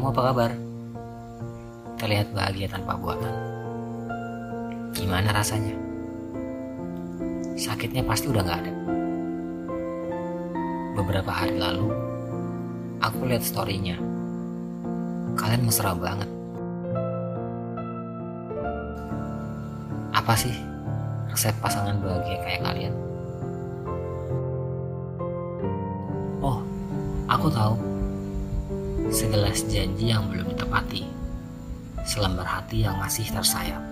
Kamu apa kabar? Terlihat bahagia tanpa buatan. Gimana rasanya? Sakitnya pasti udah gak ada. Beberapa hari lalu, aku lihat storynya. Kalian mesra banget. Apa sih resep pasangan bahagia kayak kalian? Oh, aku tahu. Segelas janji yang belum ditepati. Selembar hati yang masih tersayap.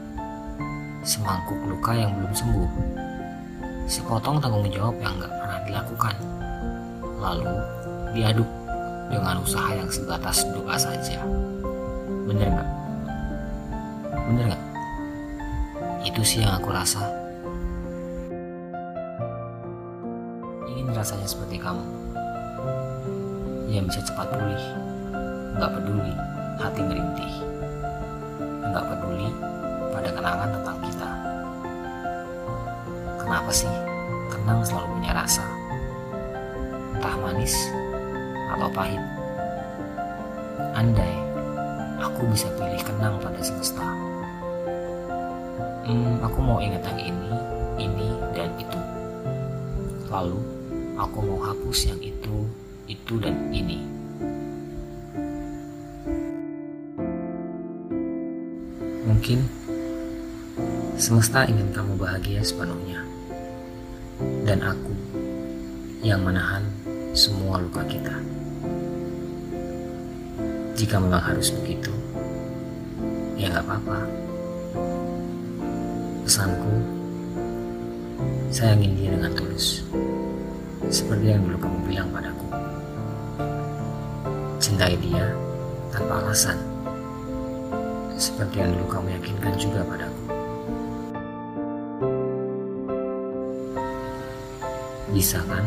Semangkuk luka yang belum sembuh. Sepotong tanggung jawab yang gak pernah dilakukan. Lalu diaduk dengan usaha yang sebatas doa saja. Bener gak? Bener gak? Itu sih yang aku rasa. Ingin rasanya seperti kamu. Yang bisa cepat pulih. Gak peduli hati merintih. Gak peduli pada kenangan tentang kita. Kenapa sih kenang selalu punya rasa? Entah manis atau pahit. Andai aku bisa pilih kenang pada semesta. Hmm, aku mau ingat yang ini, ini, dan itu. Lalu, aku mau hapus yang itu, itu, dan ini. Mungkin semesta ingin kamu bahagia sepenuhnya, dan aku yang menahan semua luka kita. Jika memang harus begitu, ya nggak apa-apa. Pesanku, sayangi dia dengan tulus, seperti yang dulu kamu bilang padaku. Cintai dia tanpa alasan, seperti yang dulu kamu yakinkan juga padaku. Bisa kan?